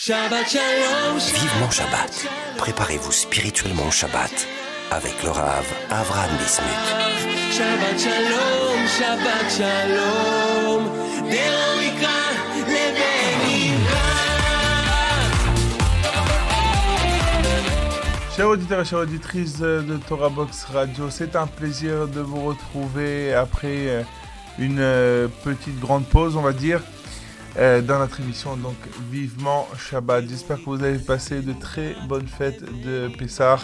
Shabbat Shalom. Vivement Shabbat. Préparez-vous spirituellement au Shabbat avec le Rav Avram Bismuth. Shabbat Shalom, Shabbat Shalom. Chers auditeurs et chères auditrices de Torah Box Radio, c'est un plaisir de vous retrouver après une petite grande pause, on va dire euh, dans notre émission. Donc, vivement Shabbat. J'espère que vous avez passé de très bonnes fêtes de Pessah,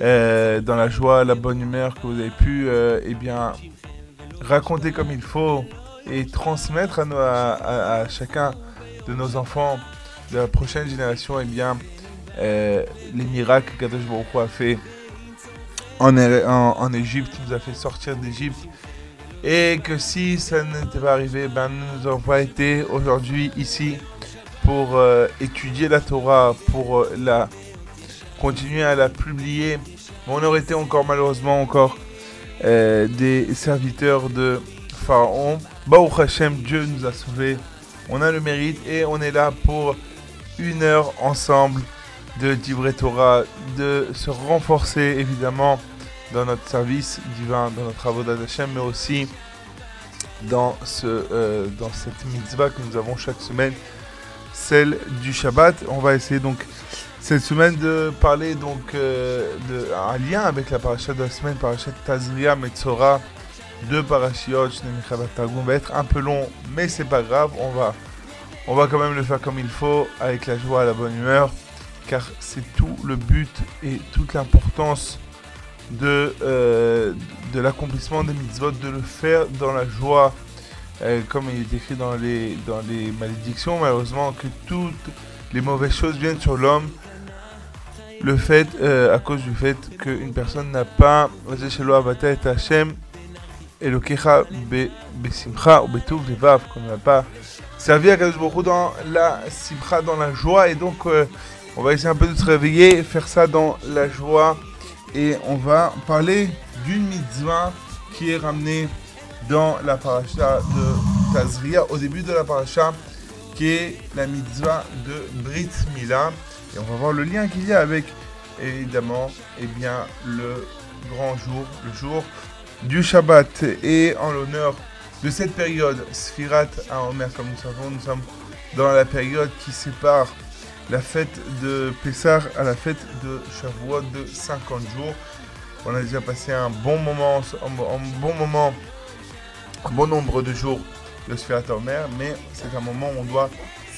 euh, dans la joie, la bonne humeur, que vous avez pu, euh, eh bien, raconter comme il faut et transmettre à, à- chacun de nos enfants de la prochaine génération, eh bien, les miracles que Kadosh Baruch a fait en, en, en Égypte, il nous a fait sortir d'Égypte. Et que si ça n'était pas arrivé, ben nous n'aurions pas été aujourd'hui ici pour euh, étudier la Torah, pour euh, la continuer à la publier. On aurait été encore malheureusement encore euh, des serviteurs de Pharaon. Baruch Hashem, Dieu nous a sauvés. On a le mérite et on est là pour une heure ensemble de Divrei Torah, de se renforcer évidemment dans notre service divin, dans notre avodat d'Hachem, mais aussi dans, ce, euh, dans cette mitzvah que nous avons chaque semaine, celle du Shabbat. On va essayer donc cette semaine de parler donc euh, un lien avec la paracha de la semaine, paracha Tazria Metzora, deux parashiot, Targum, va être un peu long, mais c'est pas grave, on va, on va quand même le faire comme il faut, avec la joie, la bonne humeur, car c'est tout le but et toute l'importance de, euh, de l'accomplissement des mitzvot, de le faire dans la joie, euh, comme il est écrit dans les, dans les malédictions, malheureusement, que toutes les mauvaises choses viennent sur l'homme. Le fait, euh, à cause du fait qu'une personne n'a pas, et Hashem, ou qu'on n'a pas servi à Kadosh Baruch dans la simcha, dans la joie, et donc on va essayer un peu de se réveiller, faire ça dans la joie, et on va parler d'une mitzvah qui est ramenée dans la paracha de Tazria, au début de la paracha, qui est la mitzvah de Brit Mila. Et on va voir le lien qu'il y a avec, évidemment, eh bien, le grand jour, le jour du Shabbat. Et en l'honneur de cette période, Sfirat à Omer, comme nous savons, nous sommes dans la période qui sépare la fête de Pessah à la fête de Shavuot de 50 jours. On a déjà passé un bon moment, un bon moment, un bon nombre de jours de Sfirat Omer, mais c'est un moment où on doit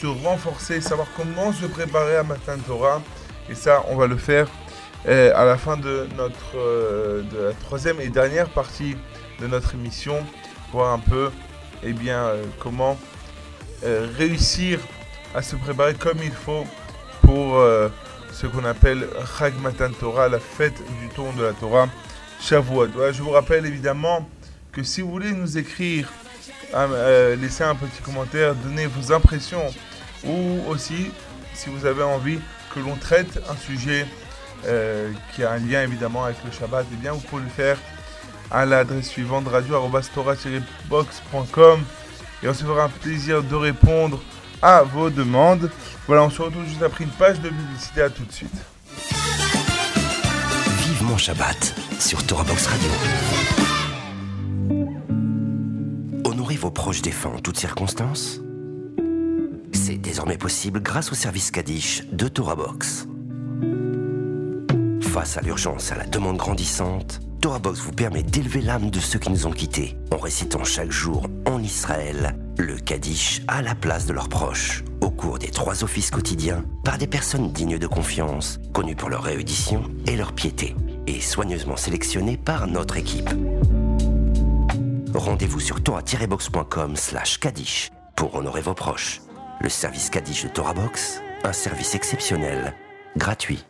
se renforcer, savoir comment se préparer à Matan Torah. Et ça, on va le faire euh, à la fin de notre euh, de la troisième et dernière partie de notre émission, voir un peu eh bien, euh, comment réussir à se préparer comme il faut pour euh, ce qu'on appelle Chag Torah, la fête du ton de la Torah, Shavuot. Je vous rappelle évidemment que si vous voulez nous écrire, hein, euh, laisser un petit commentaire, donner vos impressions, ou aussi si vous avez envie que l'on traite un sujet euh, qui a un lien évidemment avec le Shabbat, eh bien vous pouvez le faire à l'adresse suivante radio-box.com et on se fera un plaisir de répondre à vos demandes. Voilà, on se retrouve juste après une page de publicité. À tout de suite. Vivement Shabbat sur Torah Box Radio. Honorez vos proches défunts en toutes circonstances. C'est désormais possible grâce au service Kaddish de Torah Box. Face à l'urgence et à la demande grandissante, Torah Box vous permet d'élever l'âme de ceux qui nous ont quittés en récitant chaque jour en Israël le Kaddish à la place de leurs proches au cours des trois offices quotidiens par des personnes dignes de confiance, connues pour leur réédition et leur piété, et soigneusement sélectionnées par notre équipe. Rendez-vous sur torah-box.com slash Kaddish pour honorer vos proches. Le service Kaddish de Torah Box, un service exceptionnel, gratuit.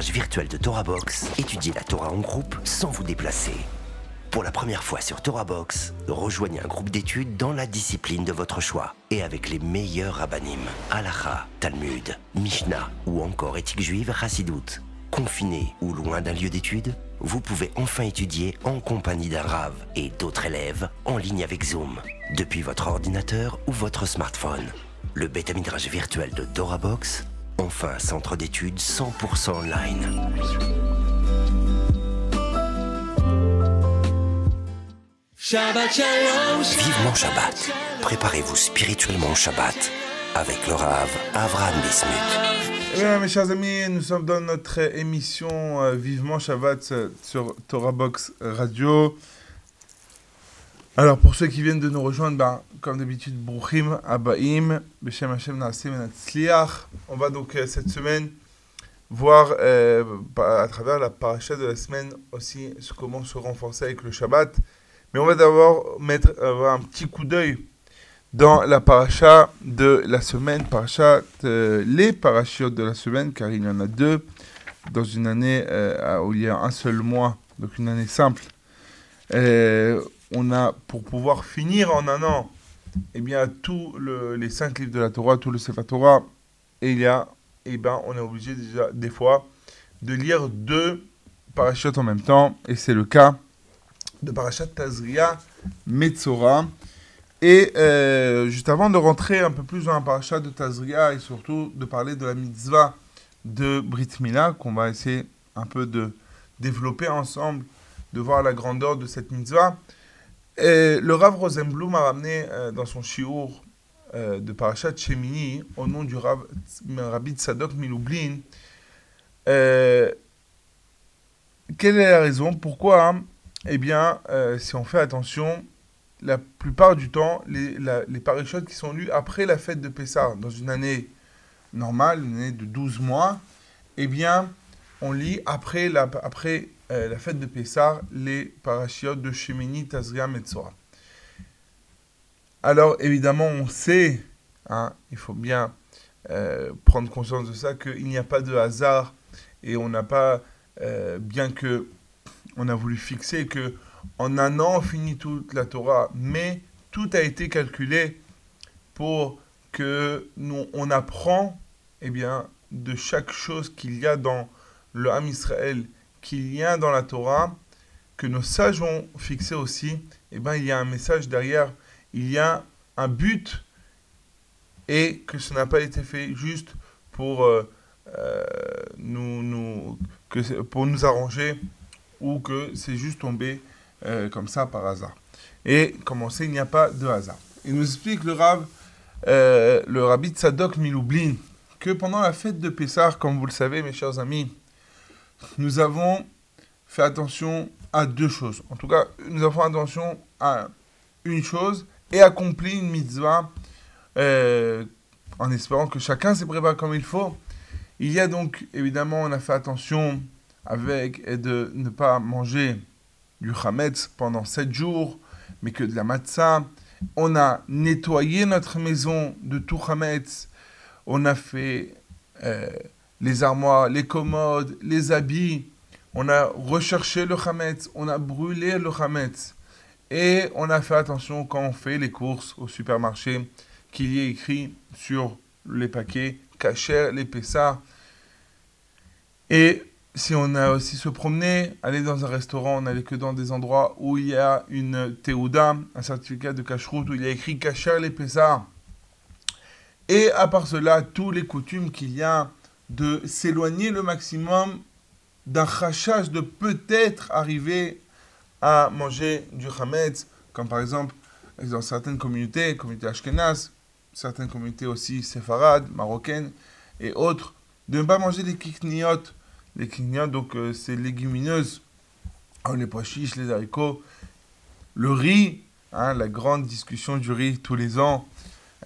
Virtuel de Torah Box, étudiez la Torah en groupe sans vous déplacer. Pour la première fois sur Torah Box, rejoignez un groupe d'études dans la discipline de votre choix et avec les meilleurs rabbinim, Halacha, Talmud, Mishnah ou encore éthique juive Chassidoute. Confiné ou loin d'un lieu d'études, vous pouvez enfin étudier en compagnie d'un Rav et d'autres élèves en ligne avec Zoom, depuis votre ordinateur ou votre smartphone. Le bêta-midrage virtuel de DoraBox, enfin centre d'études 100% online. Shabbat Shalom. Vivement Shabbat. Préparez-vous spirituellement au Shabbat avec le Rav Avraham Bismuth. Eh bien, mes chers amis, nous sommes dans notre émission euh, Vivement Shabbat euh, sur Torah Box Radio. Alors, pour ceux qui viennent de nous rejoindre, ben, comme d'habitude, Bruchim, Abaim, Beshem Hashem. On va donc euh, cette semaine voir euh, à travers la paracha de la semaine aussi comment se renforcer avec le Shabbat. Mais on va d'abord mettre avoir un petit coup d'œil dans la paracha de la semaine, paracha, euh, les parachutes de la semaine, car il y en a deux dans une année euh, où il y a un seul mois, donc une année simple. Euh, on a, pour pouvoir finir en un an, eh bien, tous le- les cinq livres de la Torah, tout le Sefer Torah, il y a, eh ben, on est obligé déjà, des fois, de lire deux parachutes en même temps, et c'est le cas de parachat Tazria Metzora. Et euh, juste avant de rentrer un peu plus dans la paracha de Tazria et surtout de parler de la mitzvah de Brit Mila, qu'on va essayer un peu de développer ensemble, de voir la grandeur de cette mitzvah, le Rav Rosenblum a ramené euh, dans son shiur euh, de parachat Shemini, au nom du Rav, Rabbi Tzadok Miloublin, euh, quelle est la raison Pourquoi hein Eh bien, euh, si on fait attention, la plupart du temps, les, la- qui sont lus après la fête de Pessah, dans une année normale, une année de 12 mois, eh bien, on lit après la, après, euh, la fête de Pessah les parachiotes de Shemini, Tazria, Metzora. Alors, évidemment, on sait, hein, il faut bien euh, prendre conscience de ça, qu'il n'y a pas de hasard et on n'a pas, euh, bien que on a voulu fixer que en un an on finit toute la Torah, mais tout a été calculé pour que nous on apprend eh bien de chaque chose qu'il y a dans le Ham Israël, qu'il y a dans la Torah, que nos sages ont fixé aussi, eh bien il y a un message derrière, il y a un but et que ce n'a pas été fait juste pour euh, euh, nous, nous que pour nous arranger ou que c'est juste tombé euh, comme ça par hasard. Et comme on sait, il n'y a pas de hasard. Il nous explique le Rav, le Rabbi Tzadok Miloublin, que pendant la fête de Pessah, comme vous le savez, mes chers amis, nous avons fait attention à deux choses. En tout cas, nous avons fait attention à une chose et accompli une mitzvah euh, en espérant que chacun s'est préparé comme il faut. Il y a donc, évidemment, on a fait attention avec et de ne pas manger du chametz pendant sept jours, mais que de la matzah. On a nettoyé notre maison de tout chametz. On a fait euh, les armoires, les commodes, les habits. On a recherché le chametz. On a brûlé le chametz. Et on a fait attention quand on fait les courses au supermarché qu'il y ait écrit sur les paquets cacher les. Et si on a aussi se promener, aller dans un restaurant, on n'allait que dans des endroits où il y a une Teuda, un certificat de cacheroute, où il y a écrit cacher les. Et à part cela, tous les coutumes qu'il y a de s'éloigner le maximum d'un rachage de peut-être arriver à manger du chametz, comme par exemple dans certaines communautés, communautés ashkénazes, certaines communautés aussi séfarades, marocaines et autres, de ne pas manger des kikniotes. Les kikniotes, donc euh, c'est légumineuses, comme les pois chiches, les haricots, le riz, hein, la grande discussion du riz tous les ans.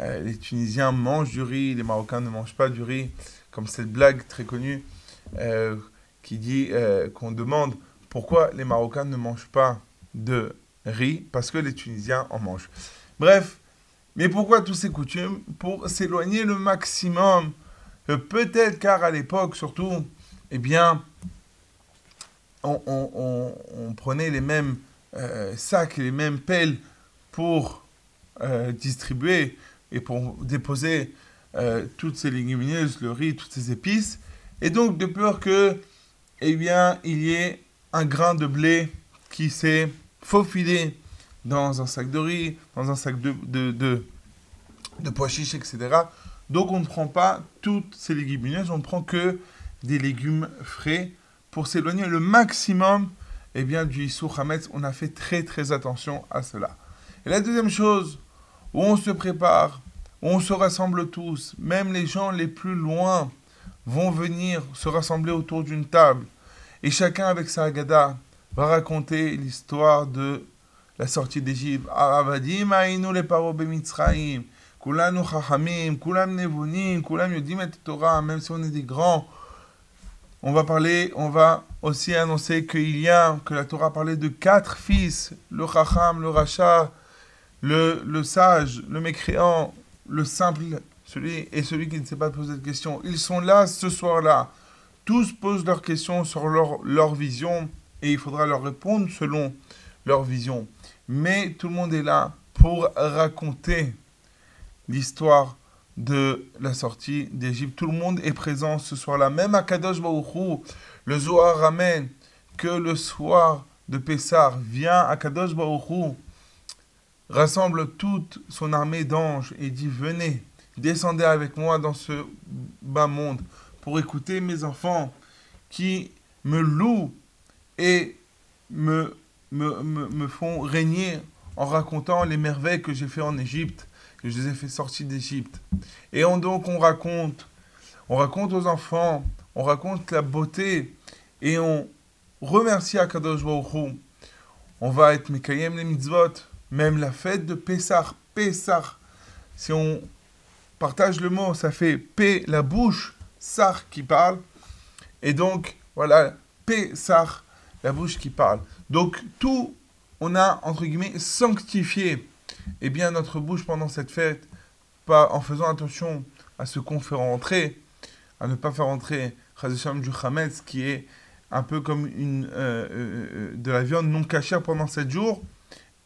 Euh, les Tunisiens mangent du riz, les Marocains ne mangent pas du riz, comme cette blague très connue euh, qui dit euh, qu'on demande pourquoi les Marocains ne mangent pas de riz, parce que les Tunisiens en mangent. Bref, mais pourquoi tous ces coutumes? Pour s'éloigner le maximum. Euh, Peut-être car à l'époque, surtout, eh bien, on, on- prenait les mêmes sacs les mêmes pelles pour distribuer et pour déposer euh, toutes ces légumineuses, le riz, toutes ces épices. Et donc de peur que, eh bien, il y ait un grain de blé qui s'est faufilé dans un sac de riz, dans un sac de, de, de, de pois chiches, etc. Donc on ne prend pas toutes ces légumineuses, on ne prend que des légumes frais pour s'éloigner le maximum eh bien, du Issou Hametz. On a fait très très attention à cela. Et la deuxième chose, où on se prépare, on se rassemble tous, même les gens les plus loin vont venir se rassembler autour d'une table. Et chacun avec sa Haggadah va raconter l'histoire de la sortie d'Égypte. Aravadim bemitzraim. Kulanu kulam nevunim, kulam yodim Torah, même si on est des grands. On va parler, on va aussi annoncer qu'il y a, que la Torah parlait de quatre fils, le chacham, le rachat, le, le sage, le mécréant, le simple, celui et celui qui ne sait pas poser de questions. Ils sont là ce soir-là. Tous posent leurs questions sur leur, leur vision et il faudra leur répondre selon leur vision. Mais tout le monde est là pour raconter l'histoire de la sortie d'Égypte. Tout le monde est présent ce soir-là. Même à Kadosh Baruchou, le Zohar ramène que le soir de Pessah vient à Kadosh Baruchou, rassemble toute son armée d'anges et dit Venez, descendez avec moi dans ce bas monde pour écouter mes enfants qui me louent et me, me, me, me font régner en racontant les merveilles que j'ai fait en Égypte que je les ai fait sortir d'Égypte. Et on, donc on raconte, on raconte aux enfants, on raconte la beauté et on remercie Akadosh Baruch Hu. On va être Mekayem les mitzvot, même la fête de Pessah, Pessah. Si on partage le mot, ça fait P la bouche, Sar qui parle. Et donc, voilà, Pessah, la bouche qui parle. Donc, tout, on a, entre guillemets, sanctifié eh bien, notre bouche pendant cette fête, pas, en faisant attention à ce qu'on fait rentrer, à ne pas faire rentrer du Hametz, qui est un peu comme une, euh, euh, de la viande non cachère pendant 7 jours,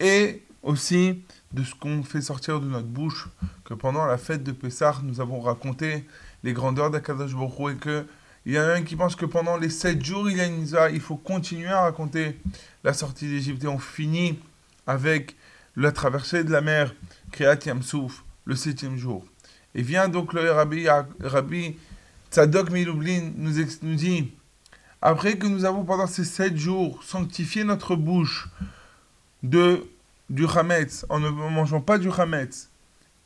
et aussi de ce qu'on fait sortir de notre bouche, que pendant la fête de Pessah, nous avons raconté les grandeurs d'Akadosh Baruch et que il y en a un qui pense que pendant les 7 jours, il y a une il faut continuer à raconter la sortie d'Égypte, et on finit avec la traversée de la mer, Kriyat Yamsouf, le septième jour. Et vient donc le Rabbi, Rabbi Tzadok Miloublin nous, nous dit, après que nous avons pendant ces sept jours sanctifié notre bouche de, du Hametz, en ne mangeant pas du Hametz,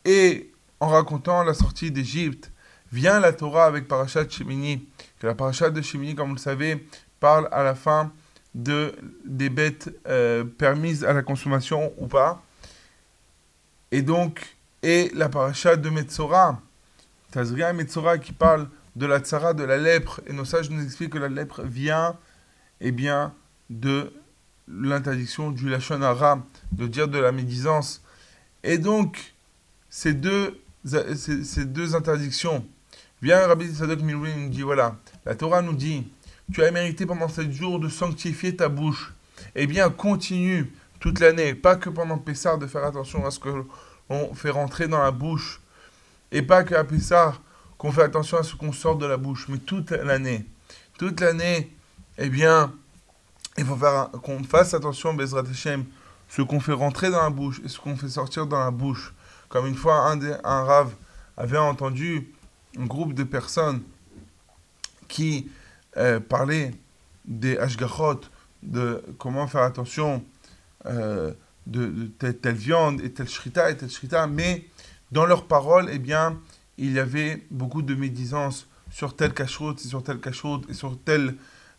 et en racontant la sortie d'Égypte, vient la Torah avec Parashat Shemini, que la Parashat de Shemini, comme vous le savez, parle à la fin de, des bêtes euh, permises à la consommation ou pas. Et donc, et la paracha de Metzora, Tazria et Metzora qui parle de la tsara, de la lèpre, et nos sages nous expliquent que la lèpre vient eh bien, de l'interdiction du Lachon Hara, de dire de la médisance. Et donc, ces deux, ces, ces deux interdictions, vient Rabbi Sadok Miloui nous dit voilà, la Torah nous dit tu as mérité pendant sept jours de sanctifier ta bouche. Eh bien, continue toute l'année, pas que pendant Pessah, de faire attention à ce que fait rentrer dans la bouche, et pas qu'à Pessah, qu'on fait attention à ce qu'on sort de la bouche, mais toute l'année. Toute l'année, eh bien, il faut faire qu'on fasse attention, Bezrat Hashem, ce qu'on fait rentrer dans la bouche et ce qu'on fait sortir dans la bouche. Comme une fois, un, des, un rave avait entendu un groupe de personnes qui euh, parler des hashgachot, de comment faire attention euh, de, telle, viande et telle shrita et telle shrita, mais dans leurs paroles, eh bien, il y avait beaucoup de médisance sur telle cacheroute, sur telle cacheroute, et sur telle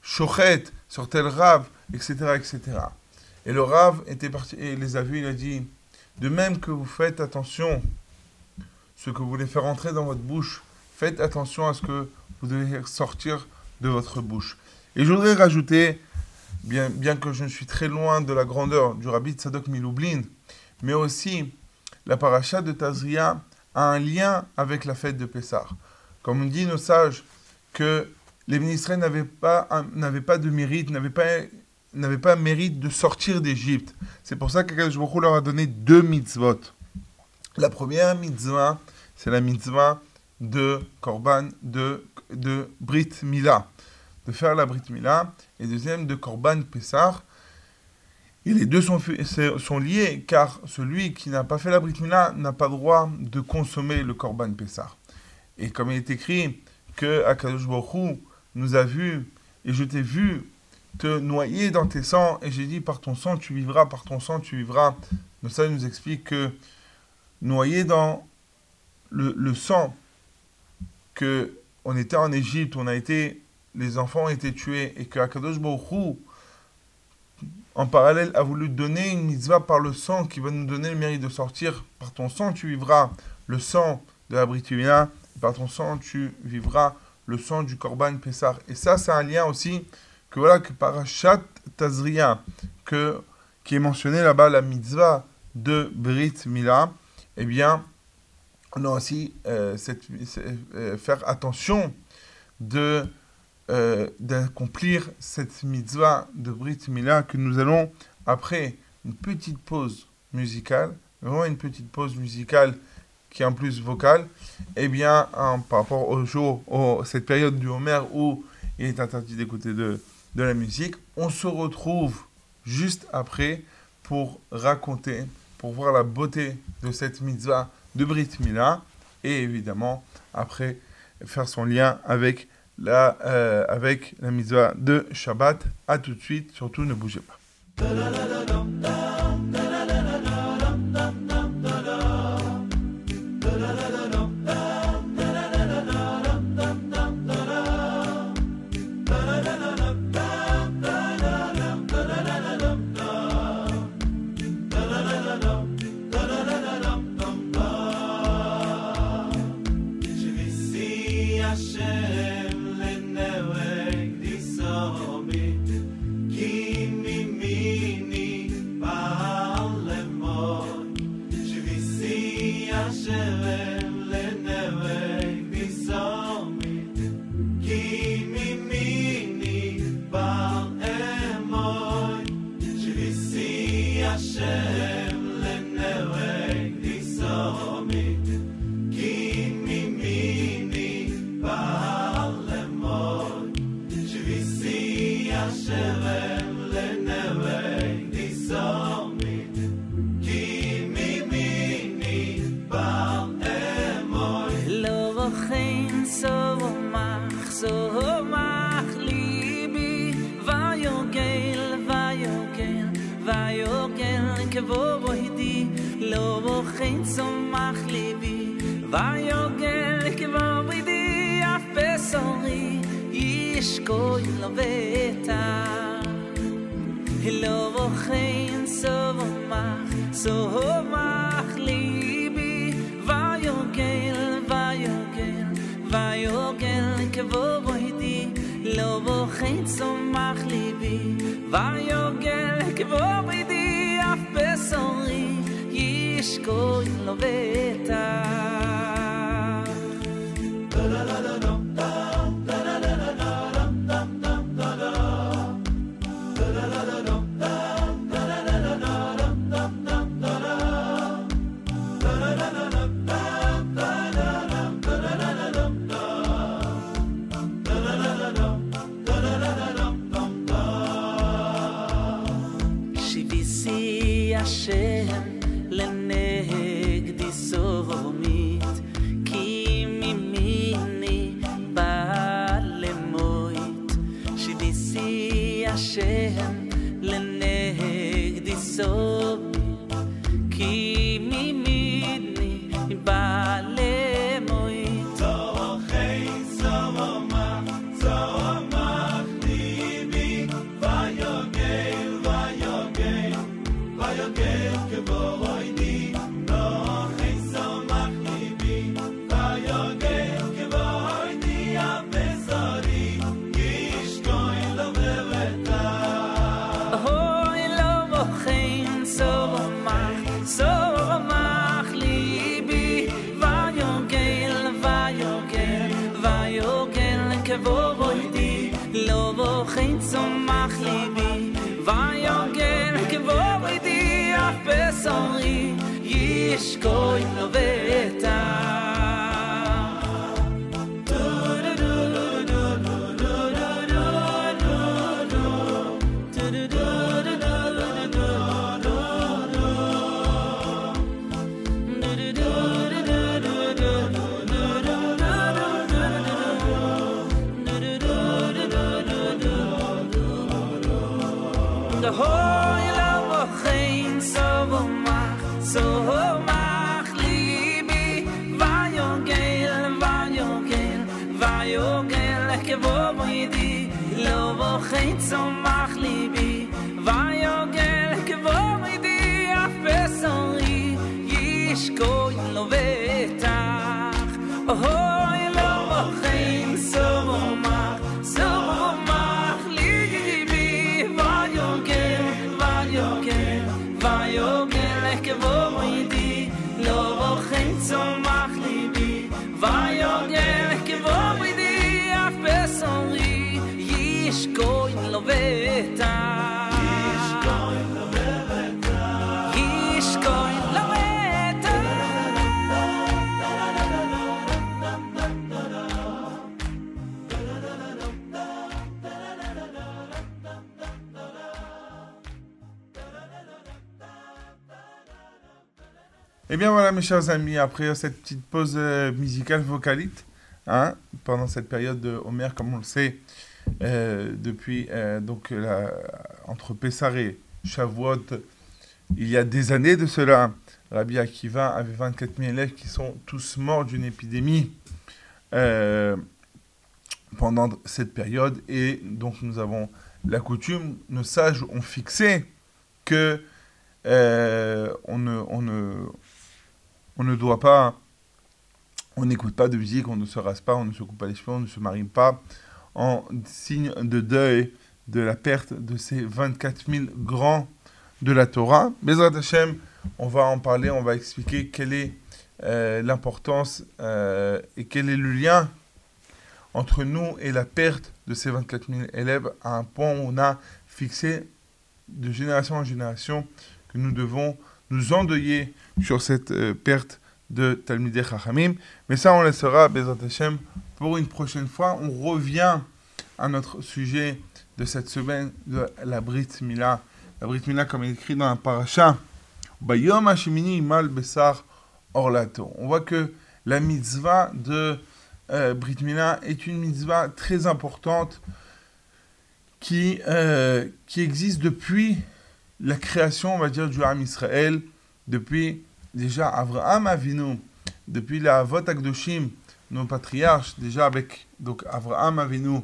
chochette, sur tel rave, etc., etc. Et le rave était parti, et les a vus, il a dit, de même que vous faites attention, ce que vous voulez faire entrer dans votre bouche, faites attention à ce que vous devez sortir de votre bouche. Et je voudrais rajouter, bien, bien que je ne suis très loin de la grandeur du rabbi Tzadok Miloublin, mais aussi la paracha de Tazria a un lien avec la fête de Pessah. Comme on dit nos sages, que les ministres n'avaient pas, n'avaient pas de mérite, n'avaient pas n'avaient pas mérite de sortir d'Égypte. C'est pour ça qu'Akadosh Baruch leur a donné deux mitzvot. La première mitzvah, c'est la mitzvah de Korban, de, de Brit Mila, de faire la Brit Mila, et deuxième de Korban Pessah. Et les deux sont, sont liés, car celui qui n'a pas fait la Brit Mila n'a pas droit de consommer le Korban Pessah. Et comme il est écrit que Akadosh nous a vus, et je t'ai vu te noyer dans tes sangs, et j'ai dit par ton sang tu vivras, par ton sang tu vivras. Donc ça nous explique que noyer dans le, le sang, que on était en Égypte, on a été, les enfants ont été tués, et que Akadosh Baruch en parallèle, a voulu donner une mitzvah par le sang qui va nous donner le mérite de sortir. Par ton sang, tu vivras le sang de la Britumina, et par ton sang, tu vivras le sang du Korban Pessah. Et ça, c'est un lien aussi que voilà, que Parashat Tazria, que, qui est mentionné là-bas, la mitzvah de Brit Mila, eh bien, on a aussi euh, cette, euh, faire attention de euh, d'accomplir cette mitzvah de Brit Mila que nous allons, après une petite pause musicale, vraiment une petite pause musicale qui est en plus vocale, eh bien, par rapport au jour, au, cette période du Homer où il est interdit d'écouter de, de la musique, on se retrouve juste après pour raconter, pour voir la beauté de cette mitzvah de Brit Mila, et évidemment, après, faire son lien avec la, euh, avec la mitzvah de Shabbat. À tout de suite, surtout ne bougez pas. estoy una vez Et Eh bien voilà mes chers amis, après cette petite pause euh, musicale vocalite, hein, pendant cette période de Homer, comme on le sait, euh, depuis euh, donc entre Pessar et Shavuot, il y a des années de cela, Rabbi Akiva avait 24 000 élèves qui sont tous morts d'une épidémie pendant cette période. Et donc nous avons la coutume, nos sages ont fixé que on ne, on ne, on ne doit pas, on n'écoute pas de musique, on ne se rase pas, on ne se coupe pas les cheveux, on ne se marie pas, en signe de deuil de la perte de ces 24 000 grands de la Torah. Bezrat Hashem, on va en parler, on va expliquer quelle est euh, l'importance euh, et quel est le lien entre nous et la perte de ces 24 000 élèves à un point où on a fixé de génération en génération que nous devons nous endeuiller sur cette euh, perte de Talmidei Chachamim. Mais ça, on laissera, Bezrat Hashem, pour une prochaine fois. On revient à notre sujet de cette semaine, de la Brit Mila. La Brit Mila, comme écrit dans la paracha, Bayom Hashemini Imal Besar Orlato. On voit que la mitzvah de euh, Brit Mila est une mitzvah très importante qui, euh, qui existe depuis la création, on va dire, du Ham Israël, depuis déjà Avraham Avinu, depuis la Avot Akdoshim, nos patriarches, déjà avec donc Avraham Avinu,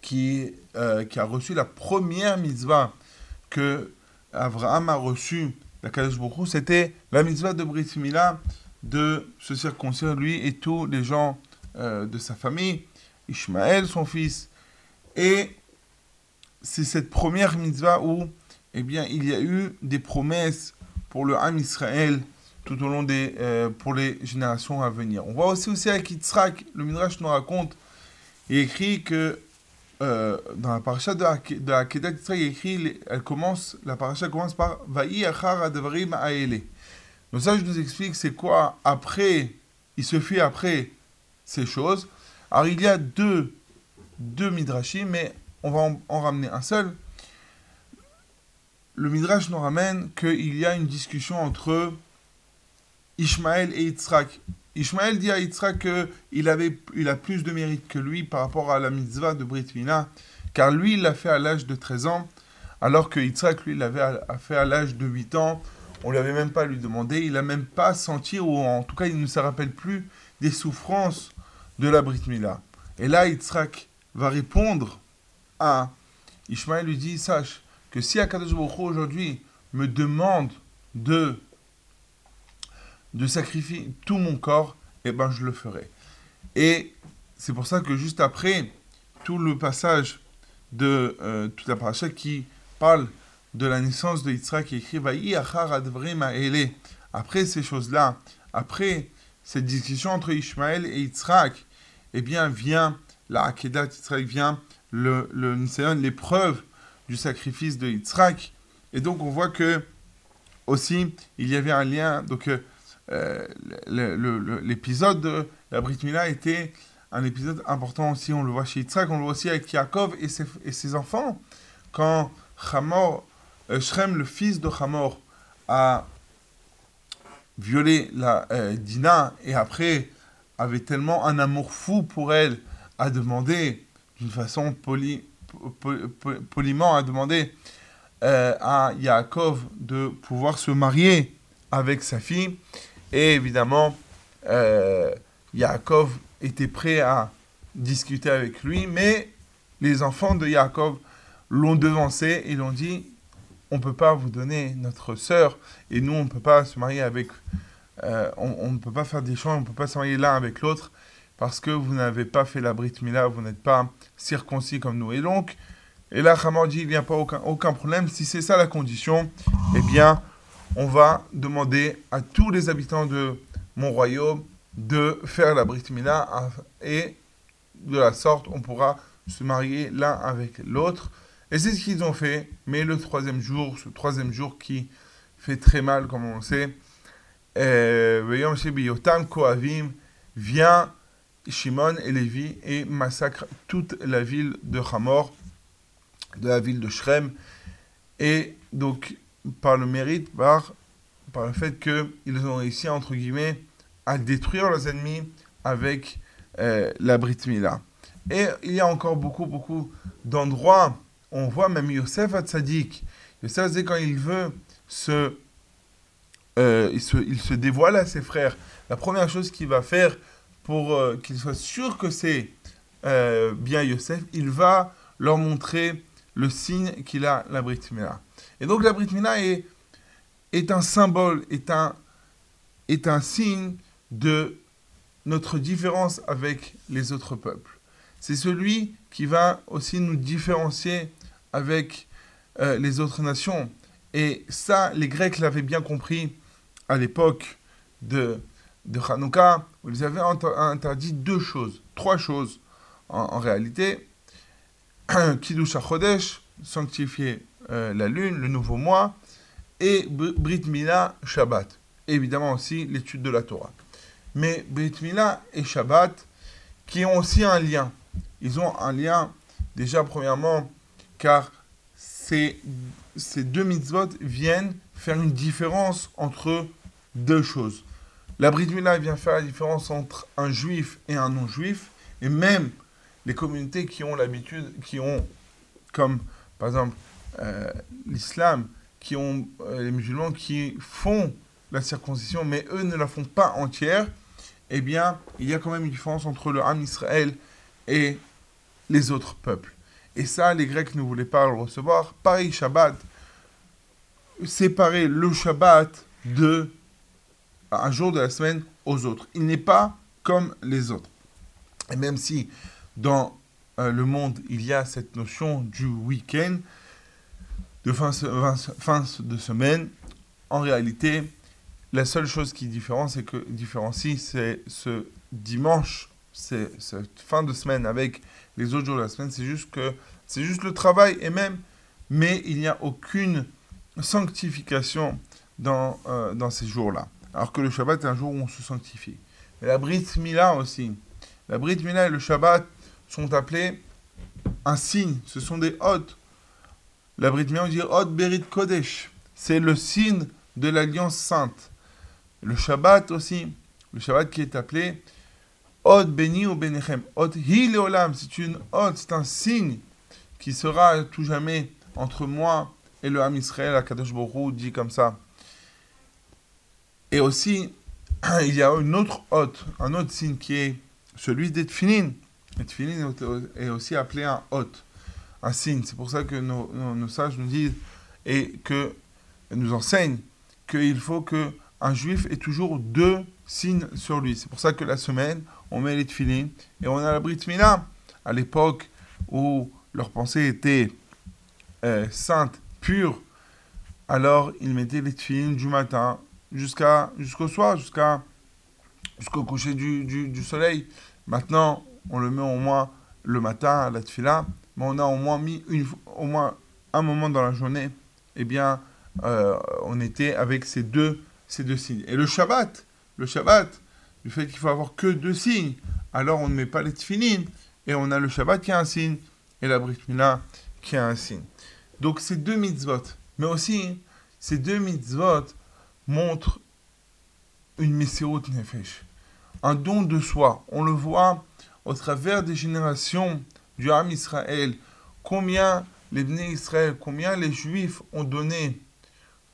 qui, euh, qui a reçu la première mitzvah que Avraham a reçue, la Kadosh c'était la mitzvah de Brit Mila, de se circoncire lui et tous les gens euh, de sa famille, Ishmaël, son fils, et c'est cette première mitzvah où eh bien, il y a eu des promesses pour le Ham Israël tout au long des, euh, pour les générations à venir. On voit aussi, aussi avec Yitzhak, le Midrash nous raconte, il écrit que euh, dans la paracha de, de la Kedat Yitzhak, il écrit, elle commence, la paracha commence par Vaï achar advarim aele. Donc ça, je nous explique c'est quoi après, il se fait après ces choses. Alors il y a deux, deux midrashim, mais on va en ramener un seul. Le midrash nous ramène qu'il y a une discussion entre Ishmaël et Yitzhak. Ishmaël dit à Yitzhak qu'il il a plus de mérite que lui par rapport à la mitzvah de Brit Mila, car lui, il l'a fait à l'âge de 13 ans, alors que Yitzhak, lui, l'avait fait à l'âge de 8 ans. On ne lui avait même pas lui demandé, il n'a même pas senti, ou en tout cas, il ne se rappelle plus des souffrances de la Brit Mila. Et là, Yitzhak va répondre à Ishmaël, lui dit, sache que si Akadosh aujourd'hui me demande de de sacrifier tout mon corps, eh ben je le ferai. Et c'est pour ça que juste après, tout le passage de euh, toute la paracha qui parle de la naissance de Yitzhak, qui écrit. Après ces choses-là, après cette discussion entre Ishmaël et Yitzhak, eh bien vient la Akedat Yitzhak, vient le, le l'épreuve du sacrifice de Yitzhak. Et donc on voit que aussi il y avait un lien. Donc euh, euh, l'épisode de la Brit Mila était un épisode important aussi. On le voit chez Yitzhak, on le voit aussi avec Yaakov et ses, et ses enfants. Quand Hamor, euh, Shrem, le fils de Hamor, a violé la euh, Dina et après avait tellement un amour fou pour elle, a demandé d'une façon poli, po- po- poliment, a demandé euh, à Yaakov de pouvoir se marier avec sa fille. Et évidemment, euh, Yaakov était prêt à discuter avec lui, mais les enfants de Yaakov l'ont devancé et l'ont dit on ne peut pas vous donner notre sœur et nous on ne peut pas se marier avec euh, on, ne peut pas faire d'échange, on ne peut pas se marier l'un avec l'autre parce que vous n'avez pas fait la Brit Mila, vous n'êtes pas circoncis comme nous. Et donc, et là, Hamor dit, il n'y a pas aucun, problème. Si c'est ça la condition, eh bien, on va demander à tous les habitants de mon royaume de faire la Brit Mila et de la sorte, on pourra se marier l'un avec l'autre. Et c'est ce qu'ils ont fait. Mais le troisième jour, ce troisième jour qui fait très mal, comme on le sait, Shebiyotam Kohavim vient Shimon et Lévi et massacre toute la ville de Hamor, de la ville de Shrem. Et donc, par le mérite, par, par le fait qu'ils ont réussi, entre guillemets, à détruire leurs ennemis avec euh, la Brit Mila. Et il y a encore beaucoup, beaucoup d'endroits. On voit même Yosef Hatzadik. Yosef Hatzadik, quand il veut se, euh, il, se, il se dévoile à ses frères, la première chose qu'il va faire pour euh, qu'il soit sûr que c'est euh, bien Yosef, il va leur montrer le signe qu'il a, la Brit. Et donc la Brit est, un symbole, est un, est un signe de notre différence avec les autres peuples. C'est celui qui va aussi nous différencier avec euh, les autres nations. Et ça, les Grecs l'avaient bien compris à l'époque de, de Hanouka, où ils avaient int- interdit deux choses, trois choses en, en réalité. Kiddush HaChodesh, sanctifier euh, la lune, le nouveau mois, et Br- Brit Mila, Shabbat. Évidemment aussi l'étude de la Torah. Mais Brit Mila et Shabbat, qui ont aussi un lien. Ils ont un lien, déjà premièrement, car ces, ces deux mitzvot viennent faire une différence entre deux choses. La Brit Mila vient faire la différence entre un juif et un non-juif, et même les communautés qui ont l'habitude, qui ont, comme par exemple euh, l'islam, qui ont euh, les musulmans qui font la circoncision, mais eux ne la font pas entière, eh bien, il y a quand même une différence entre le Ham Israël et les autres peuples. Et ça, les Grecs ne voulaient pas le recevoir. Pareil, Shabbat, séparer le Shabbat de un jour de la semaine aux autres. Il n'est pas comme les autres. Et même si dans euh, le monde, il y a cette notion du week-end, de fin, de semaine, en réalité, la seule chose qui c'est que, différencie, c'est ce dimanche, c'est cette fin de semaine avec les autres jours de la semaine, c'est juste que c'est juste le travail et même, mais il n'y a aucune sanctification dans, euh, dans ces jours-là. Alors que le Shabbat est un jour où on se sanctifie. Mais la Brit Mila aussi. La Brit Mila et le Shabbat sont appelés un signe. Ce sont des hôtes. La Brit Mila, on dit hôte Berit Kodesh. C'est le signe de l'alliance sainte. Le Shabbat aussi. Le Shabbat qui est appelé hôte béni ou Benechem. Hôte hi leolam. C'est une hôte, c'est un signe qui sera à tout jamais entre moi et le Ham Israël. Akadosh Hu dit comme ça. Et aussi, il y a une autre hôte, un autre signe qui est celui des tfilin. Les tfilin est aussi appelé un hôte, un signe. C'est pour ça que nos, nos- nos sages nous disent et que nous enseignent qu'il faut que un juif ait toujours deux signes sur lui. C'est pour ça que la semaine, on met les tfilin et on a la Brit Mila. À l'époque où leur pensée était euh, sainte, pure, alors ils mettaient les tfilin du matin jusqu'à jusqu'au soir, jusqu'à jusqu'au coucher du, du, soleil. Maintenant, on le met au moins le matin la tfila, mais on a au moins mis une, au moins un moment dans la journée, eh bien, euh, on était avec ces deux, ces deux signes. Et le Shabbat, le Shabbat, du fait qu'il faut avoir que deux signes, alors on ne met pas les tefilines, et on a le Shabbat qui a un signe, et la Brit Mila qui a un signe. Donc ces deux mitzvot, mais aussi ces deux mitzvot montrent une Messirut Nefesh, un don de soi. On le voit au travers des générations du Ham Israël, combien les Bnei Israël, combien les Juifs ont donné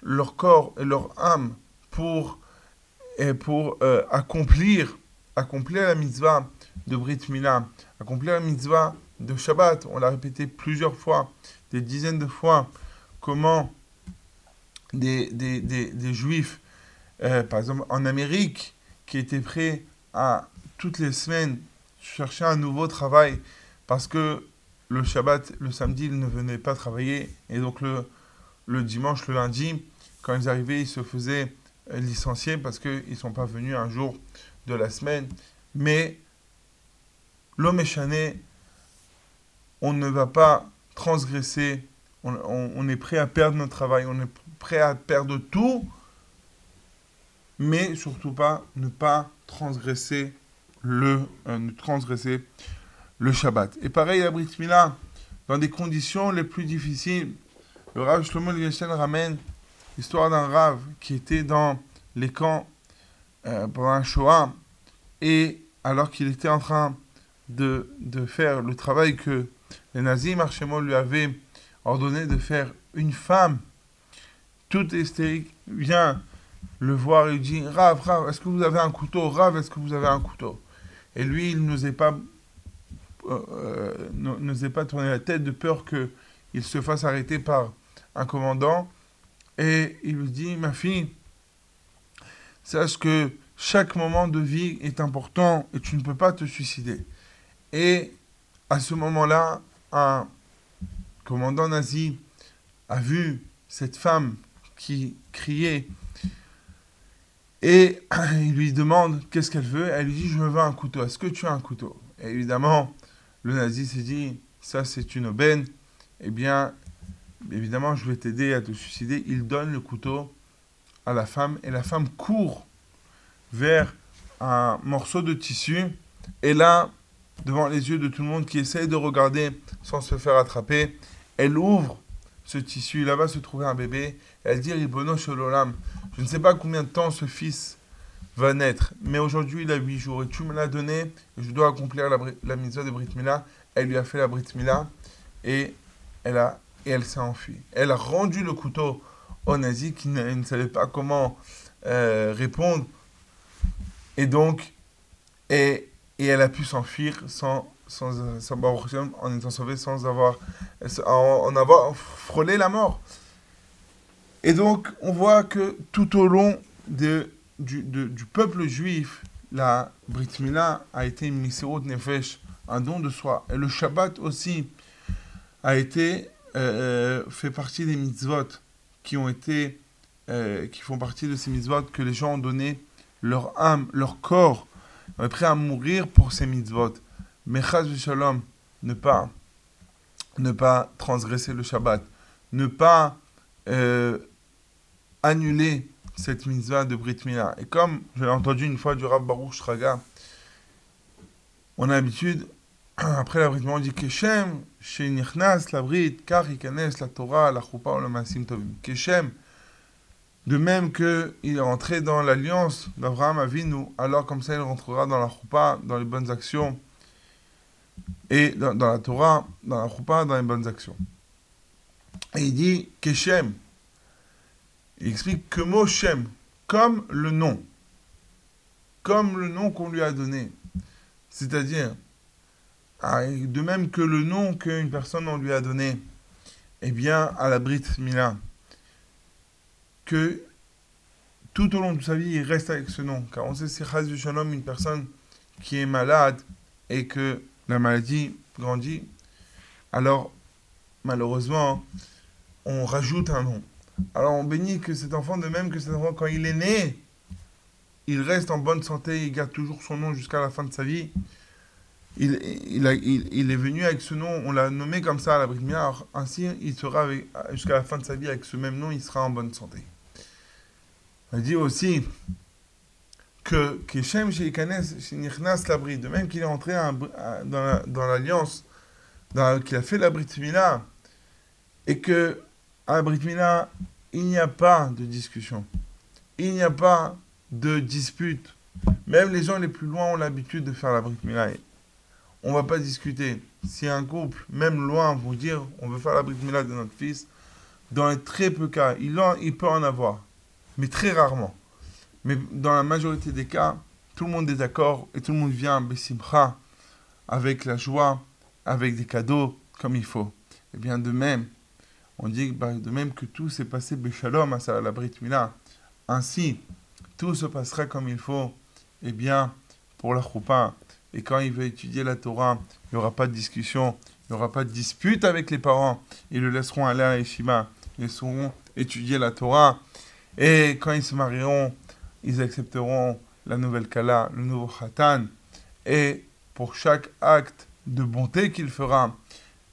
leur corps et leur âme pour, et pour euh, accomplir, accomplir la mitzvah de Brit Mila, accomplir la mitzvah de Shabbat. On l'a répété plusieurs fois, des dizaines de fois, comment des, des, des, des Juifs, euh, par exemple en Amérique, qui étaient prêts à toutes les semaines chercher un nouveau travail parce que le Shabbat, le samedi, ils ne venaient pas travailler. Et donc le, le dimanche, le lundi, quand ils arrivaient, ils se faisaient euh, licencier parce qu'ils ne sont pas venus un jour de la semaine. Mais l'homme échané, on ne va pas transgresser, on, on- on est prêt à perdre notre travail, on est prêt à perdre tout, mais surtout pas ne pas transgresser le, euh, ne transgresser le Shabbat. Et pareil à Brit Mila, dans des conditions les plus difficiles, le Rav Shlomo Liechtenstein ramène l'histoire d'un Rav qui était dans les camps euh, pendant un Shoah, et alors qu'il était en train de, de faire le travail que les nazis Marchemont lui avaient ordonné de faire, une femme, toute hystérique, vient le voir et lui dit Rav, Rav, est-ce que vous avez un couteau? Rav, est-ce que vous avez un couteau? Et lui, il n'osait pas, euh, euh, n'osait pas tourner la tête de peur qu'il se fasse arrêter par un commandant. Et il lui dit Ma fille, sache que chaque moment de vie est important et tu ne peux pas te suicider. Et à ce moment-là, un commandant nazi a vu cette femme qui criait et il lui demande qu'est-ce qu'elle veut? Elle lui dit Je veux un couteau. Est-ce que tu as un couteau? Évidemment, le nazi s'est dit Ça, c'est une aubaine. Eh bien, évidemment, je vais t'aider à te suicider. Il donne le couteau à la femme et la femme court vers un morceau de tissu. Et là, devant les yeux de tout le monde qui essaye de regarder sans se faire attraper, elle ouvre ce tissu. Là-bas se trouvait un bébé. Elle dit Ribono je ne sais pas combien de temps ce fils va naître, mais aujourd'hui il a 8 jours et tu me l'as donné je dois accomplir la, la de Brit Mila. Elle lui a fait la Brit Mila et elle, s'est enfuie. Elle a rendu le couteau au nazi qui ne, ne savait pas comment euh, répondre et donc elle a pu s'enfuir sans, en étant sauvée sans avoir frôlé la mort. Et donc, on voit que tout au long de, du, de- peuple juif, la Brit Mila a été une Misérot Nefesh, un don de soi. Et le Shabbat aussi a été, euh, fait partie des mitzvot qui ont été, euh, qui font partie de ces mitzvot que les gens ont donné leur âme, leur corps, est prêt à mourir pour ces mitzvot. Mais chas shalom, ne pas, ne pas transgresser le Shabbat, ne pas euh, annuler cette mitzvah de Brit Mila. Et comme je l'ai entendu une fois du Rav Baruch Shraga, on a l'habitude, après la Brit Mila, on dit Keshem, Shenichnas, la Brit, Kar la Torah, la Choupa, ou le Masim Tovim. Keshem, de même qu'il est rentré dans l'alliance d'Abraham Avinu, alors comme ça il rentrera dans la Choupa, dans les bonnes actions, et dans, dans la Torah, dans la Choupa, dans les bonnes actions. Et il dit Keshem. Il explique que comme le nom, comme le nom qu'on lui a donné. C'est-à-dire, ah, de même que le nom qu'une personne on lui a donné, eh bien, à la Brit Mila, que tout au long de sa vie, il reste avec ce nom. Car on sait, c'est Chaz Shalom, une personne qui est malade et que la maladie grandit, alors malheureusement, on rajoute un nom. Alors on bénit que cet enfant, de même que cet enfant, quand il est né, il reste en bonne santé, il garde toujours son nom jusqu'à la fin de sa vie. il, il, il- est venu avec ce nom, on l'a nommé comme ça à la alors ainsi il sera jusqu'à la fin de sa vie avec ce même nom, il sera en bonne santé. On dit aussi que Keshem Labri, de même qu'il est entré dans la- dans l'alliance, dans- qu'il a fait la Brit Mila, et que à Brit Mila, il n'y a pas de discussion, il n'y a pas de dispute. Même les gens les plus loin ont l'habitude de faire la Brit Mila. On va pas discuter. Si un couple, même loin, vous dire on veut faire la Brit de notre fils, dans les très peu cas, il, en- peut en avoir, mais très rarement. Mais dans la majorité des cas, tout le monde est d'accord et tout le monde vient Bessimcha avec la joie, avec des cadeaux comme il faut. Et bien de même, on dit de même que tout s'est passé Beshalom à la Brit. Ainsi, tout se passera comme il faut, et bien pour la choupa. Et quand il veut étudier la Torah, il n'y aura pas de discussion, il n'y aura pas de dispute avec les parents. Ils le laisseront aller à Yeshiva, ils sauront étudier la Torah. Et quand ils se marieront, ils accepteront la nouvelle Kala, le nouveau Khatan. Et pour chaque acte de bonté qu'il fera,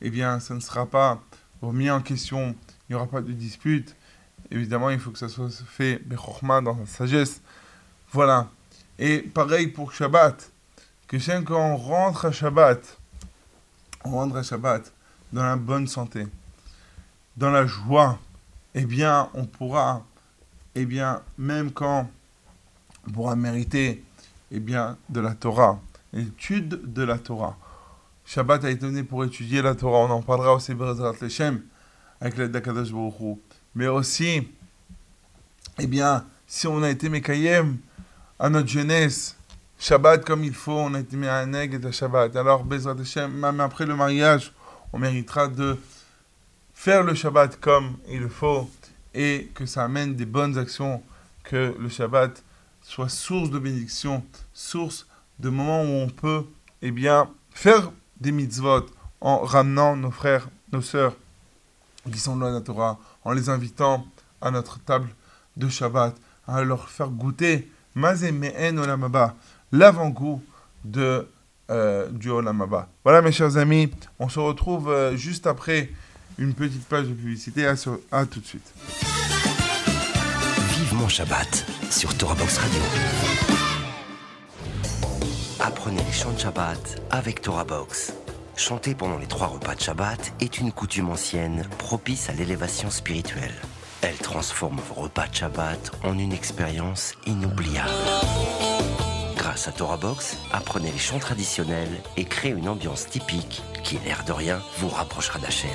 eh bien, ça ne sera pas remis en question, il n'y aura pas de dispute. Évidemment, il faut que ça soit fait dans la sagesse. Voilà. Et pareil pour Shabbat. Que quand on rentre à Shabbat, on rentre à Shabbat dans la bonne santé, dans la joie, eh bien, on pourra, eh bien, même quand on pourra mériter, eh bien, de la Torah, l'étude de la Torah. Shabbat a été donné pour étudier la Torah. On en parlera aussi avec l'aide d'Akadosh Baruch. Mais aussi, eh bien, si on a été Mekayem à notre jeunesse, Shabbat comme il faut, on a été mis à et à Shabbat. Alors, Bezrat Hashem, même après le mariage, on méritera de faire le Shabbat comme il faut et que ça amène des bonnes actions, que le Shabbat soit source de bénédiction, source de moments où on peut, eh bien, faire des mitzvot en ramenant nos frères, nos sœurs qui sont loin de la Torah, en les invitant à notre table de Shabbat, à leur faire goûter Mazé Me'en Olamaba, l'avant-goût de, euh, du Olamaba. Voilà mes chers amis, on se retrouve euh, juste après une petite page de publicité. À, sur- à tout de suite. Vivement Shabbat sur Torah Box Radio. Apprenez les chants de Shabbat avec Torah Box. Chanter pendant les trois repas de Shabbat est une coutume ancienne propice à l'élévation spirituelle. Elle transforme vos repas de Shabbat en une expérience inoubliable. Grâce à Torah Box, apprenez les chants traditionnels et créez une ambiance typique qui, l'air de rien, vous rapprochera d'Hachem.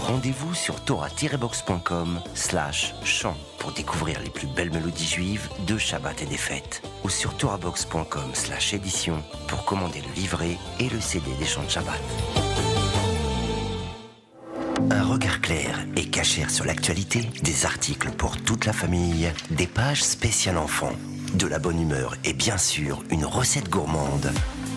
Rendez-vous sur torah-box.com slash chant pour découvrir les plus belles mélodies juives de Shabbat et des fêtes. Ou sur torahbox.com slash édition pour commander le livret et le CD des chants de Shabbat. Un regard clair et cachère sur l'actualité, des articles pour toute la famille, des pages spéciales enfants, de la bonne humeur et bien sûr une recette gourmande.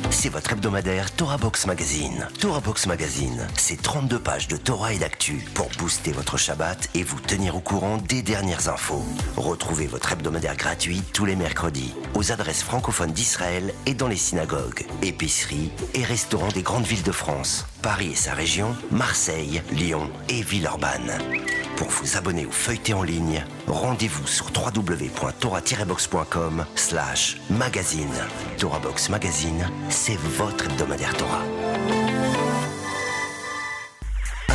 C'est votre hebdomadaire Torah Box Magazine. Torah Box Magazine, c'est 32 pages de Torah et d'actu pour booster votre Shabbat et vous tenir au courant des dernières infos. Retrouvez votre hebdomadaire gratuit tous les mercredis aux adresses francophones d'Israël et dans les synagogues, épiceries et restaurants des grandes villes de France, Paris et sa région, Marseille, Lyon et Villeurbanne. Pour vous abonner ou feuilleter en ligne, rendez-vous sur www.torah-box.com slash magazine. Torah Box Magazine, c'est votre hebdomadaire Torah.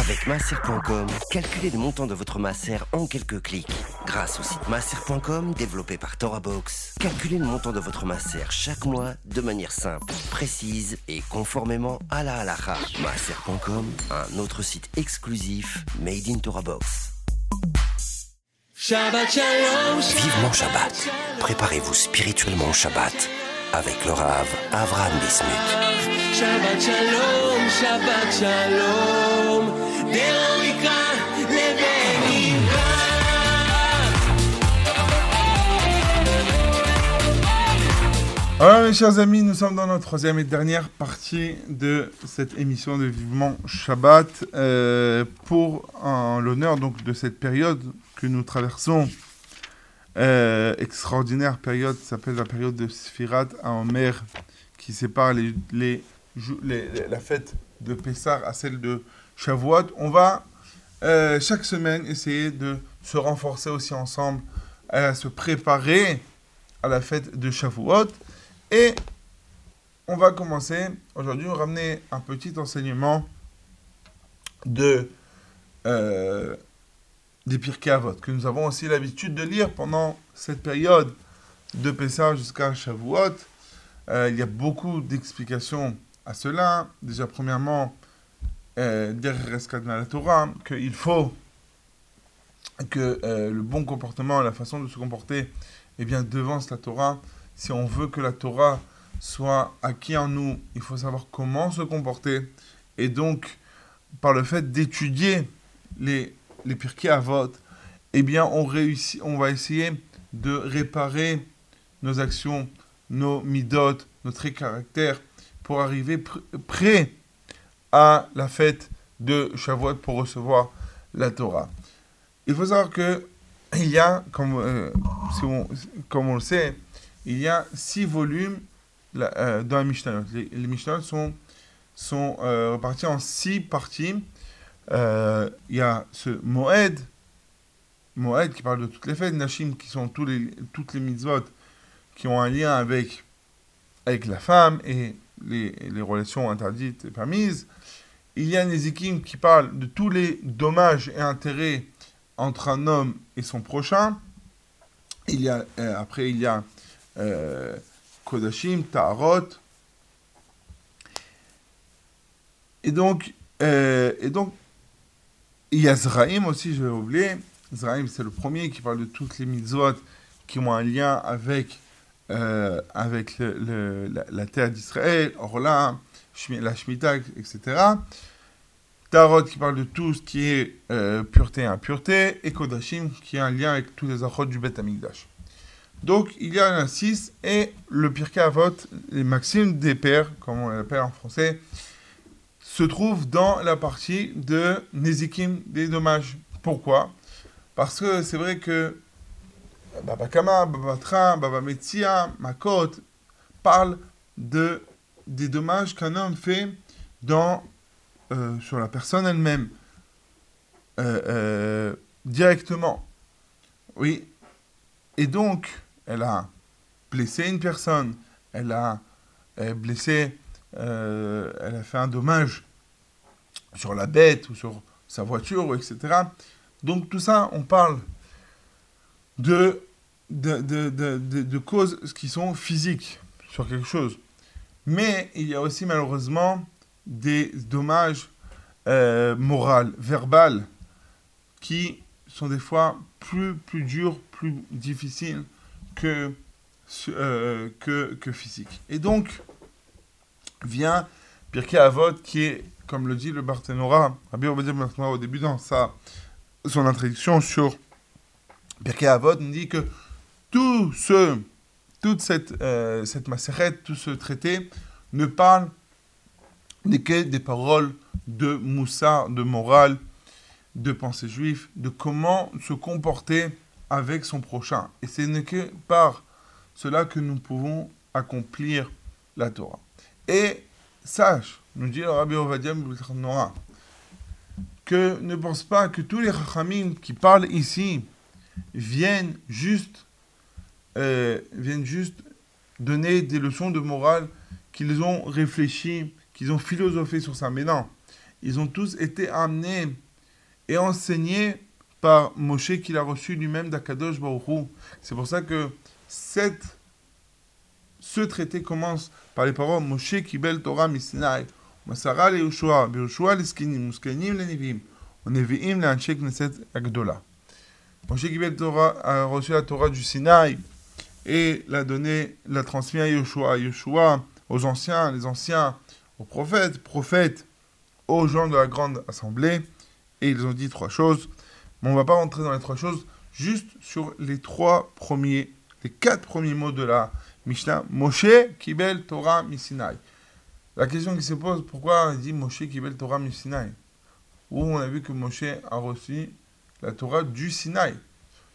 Avec masser.com, calculez le montant de votre masser en quelques clics. Grâce au site masser.com développé par TorahBox, calculez le montant de votre masser chaque mois de manière simple, précise et conformément à la halakha. Masser.com, un autre site exclusif made in TorahBox. Shabbat Shalom, Vivement Shabbat. Préparez-vous spirituellement au Shabbat avec le Rav Avraham Bismuth. Shabbat Shalom, Shabbat Shalom. Alors mes chers amis, nous sommes dans notre troisième et dernière partie de cette émission de Vivement Shabbat euh, pour l'honneur donc de cette période que nous traversons. Euh, extraordinaire période, s'appelle la période de Sfirat à Omer, qui qui sépare les, les, la fête de Pessah à celle de Shavuot. On va euh, chaque semaine essayer de se renforcer aussi ensemble, à se préparer à la fête de Shavuot. Et on va commencer aujourd'hui, ramener un petit enseignement de euh, des Pirkei Avot, que nous avons aussi l'habitude de lire pendant cette période de Pessah jusqu'à Shavuot. Euh, il y a beaucoup d'explications à cela. Déjà, premièrement, euh, derrière la Torah, qu'il faut que euh, le bon comportement, la façon de se comporter, eh bien, devance la Torah. Si on veut que la Torah soit acquis en nous, il faut savoir comment se comporter. Et donc, par le fait d'étudier les, les Pirkei Avot, eh bien, on, réussit, on va essayer de réparer nos actions, nos midot, nos traits caractères, pour arriver pr- prêt à la fête de Shavuot pour recevoir la Torah. Il faut savoir que il y a, comme, euh, comme on le sait, il y a six volumes euh, dans la Mishnah. Les, les Mishnah sont, sont euh, répartis en six parties. Euh, il y a ce Moed, Moed qui parle de toutes les fêtes, Nashim qui sont tous les, toutes les mitzvot qui ont un lien avec, avec la femme et les, les relations interdites et permises. Il y a Nezikim qui parle de tous les dommages et intérêts entre un homme et son prochain. Il y a, euh, après, il y a euh, Kodashim, Taharot. Et donc, euh, et donc, il y a Zraïm aussi, je vais oublier. Zraïm, c'est le premier qui parle de toutes les mitzvot qui ont un lien avec, euh, avec la, terre d'Israël, Orla, la Shemitah, etc. Tarot qui parle de tout ce qui est euh, pureté et impureté, et Kodashim qui a un lien avec tous les achot du Beth Amikdash. Donc il y a six, et le Pirkei Avot, les maximes des pères, comme on l'appelle en français, se trouve dans la partie de Nezikim, des dommages. Pourquoi? Parce que c'est vrai que Baba Kama, Baba Tra, Baba Makot parlent de, des dommages qu'un homme fait euh, sur la personne elle-même, euh, euh, directement. Oui. Et donc, elle a blessé une personne, elle a blessé, euh, elle a fait un dommage sur la bête ou sur sa voiture, etc. Donc tout ça, on parle de, de, de- de causes qui sont physiques sur quelque chose. Mais il y a aussi malheureusement des dommages euh, moraux, verbaux, qui sont des fois plus, plus durs, plus difficiles que, euh, que, que physiques. Et donc, vient Pirkei Avot, qui est, comme le dit le Barthénora, Rabbi Obadiah Ben au début dans sa, son introduction sur Pirkei Avot, nous dit que tout ce, toute cette, euh, cette tout ce traité, ne parle que des paroles de Moussa, de morale, de pensée juive, de comment se comporter avec son prochain. Et ce n'est que par cela que nous pouvons accomplir la Torah. Et sache, nous dit le Rabbi Ovadia Nora, que ne pense pas que tous les Chachamim qui parlent ici viennent juste, euh, viennent juste donner des leçons de morale qu'ils ont réfléchi, qu'ils ont philosophé sur ça. Mais non, ils ont tous été amenés et enseignés par Moshe qu'il a reçu lui-même d'Akadosh Baruch. C'est pour ça que ce traité commence par les paroles Moshe Kibel Torah Misnai, Masara le Yoshua, le Nevim, Nevi'im le Anshe Knesset Agdola. Moshe Kibel Torah a reçu la Torah du Sinaï et l'a donné, l'a transmis à Yoshua, Yoshua aux anciens, les anciens, aux prophètes, prophètes, aux gens de la grande assemblée, et ils ont dit trois choses. Mais on ne va pas rentrer dans les trois choses, juste sur les trois premiers, les quatre premiers mots de la Mishnah. Moshe Kibel Torah Misinai. La question qui se pose, pourquoi il dit Moshe Kibel Torah Misinai? Où on a vu que Moshe a reçu la Torah du Sinaï.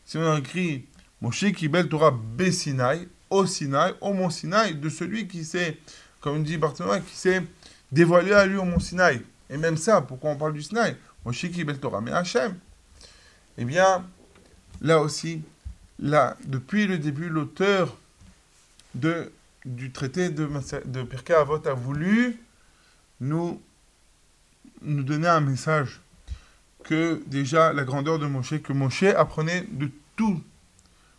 Si on a écrit Moshe Kibel Torah Besinaï, au Sinaï, au mont Sinaï, de celui qui s'est comme dit Bartholomew, qui s'est dévoilé à lui au mont Sinaï. Et même ça, pourquoi on parle du Sinaï Moshe qui bel Torah, mais Hachem. Eh bien, là aussi, là, depuis le début, l'auteur de, du traité de, de Avot a voulu nous, nous donner un message que déjà la grandeur de Moshe, que Moshe apprenait de tout,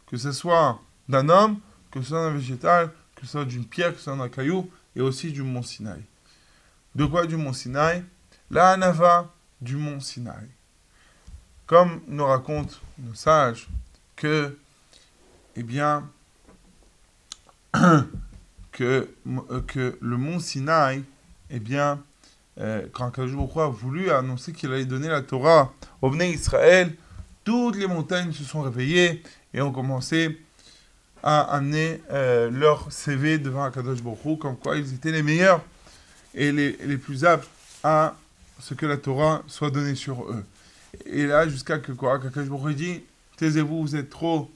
que ce soit d'un homme, que ce soit d'un végétal, que ce soit d'une pierre, que ce soit d'un caillou, et aussi du mont Sinaï. De quoi du mont Sinaï? La Hanava du mont Sinaï. Comme nous racontent nos sages, que, eh bien, que, euh, que le mont Sinaï, eh bien, euh, quand Akadosh a voulu annoncer qu'il allait donner la Torah au Bnei Israël, toutes les montagnes se sont réveillées et ont commencé à amener euh, leur CV devant Akadosh Hu, comme quoi ils étaient les meilleurs et les, les plus aptes à ce que la Torah soit donnée sur eux. Et là, jusqu'à que quoi Qu'Akadosh Baruch Hu dit, taisez-vous, vous êtes trop,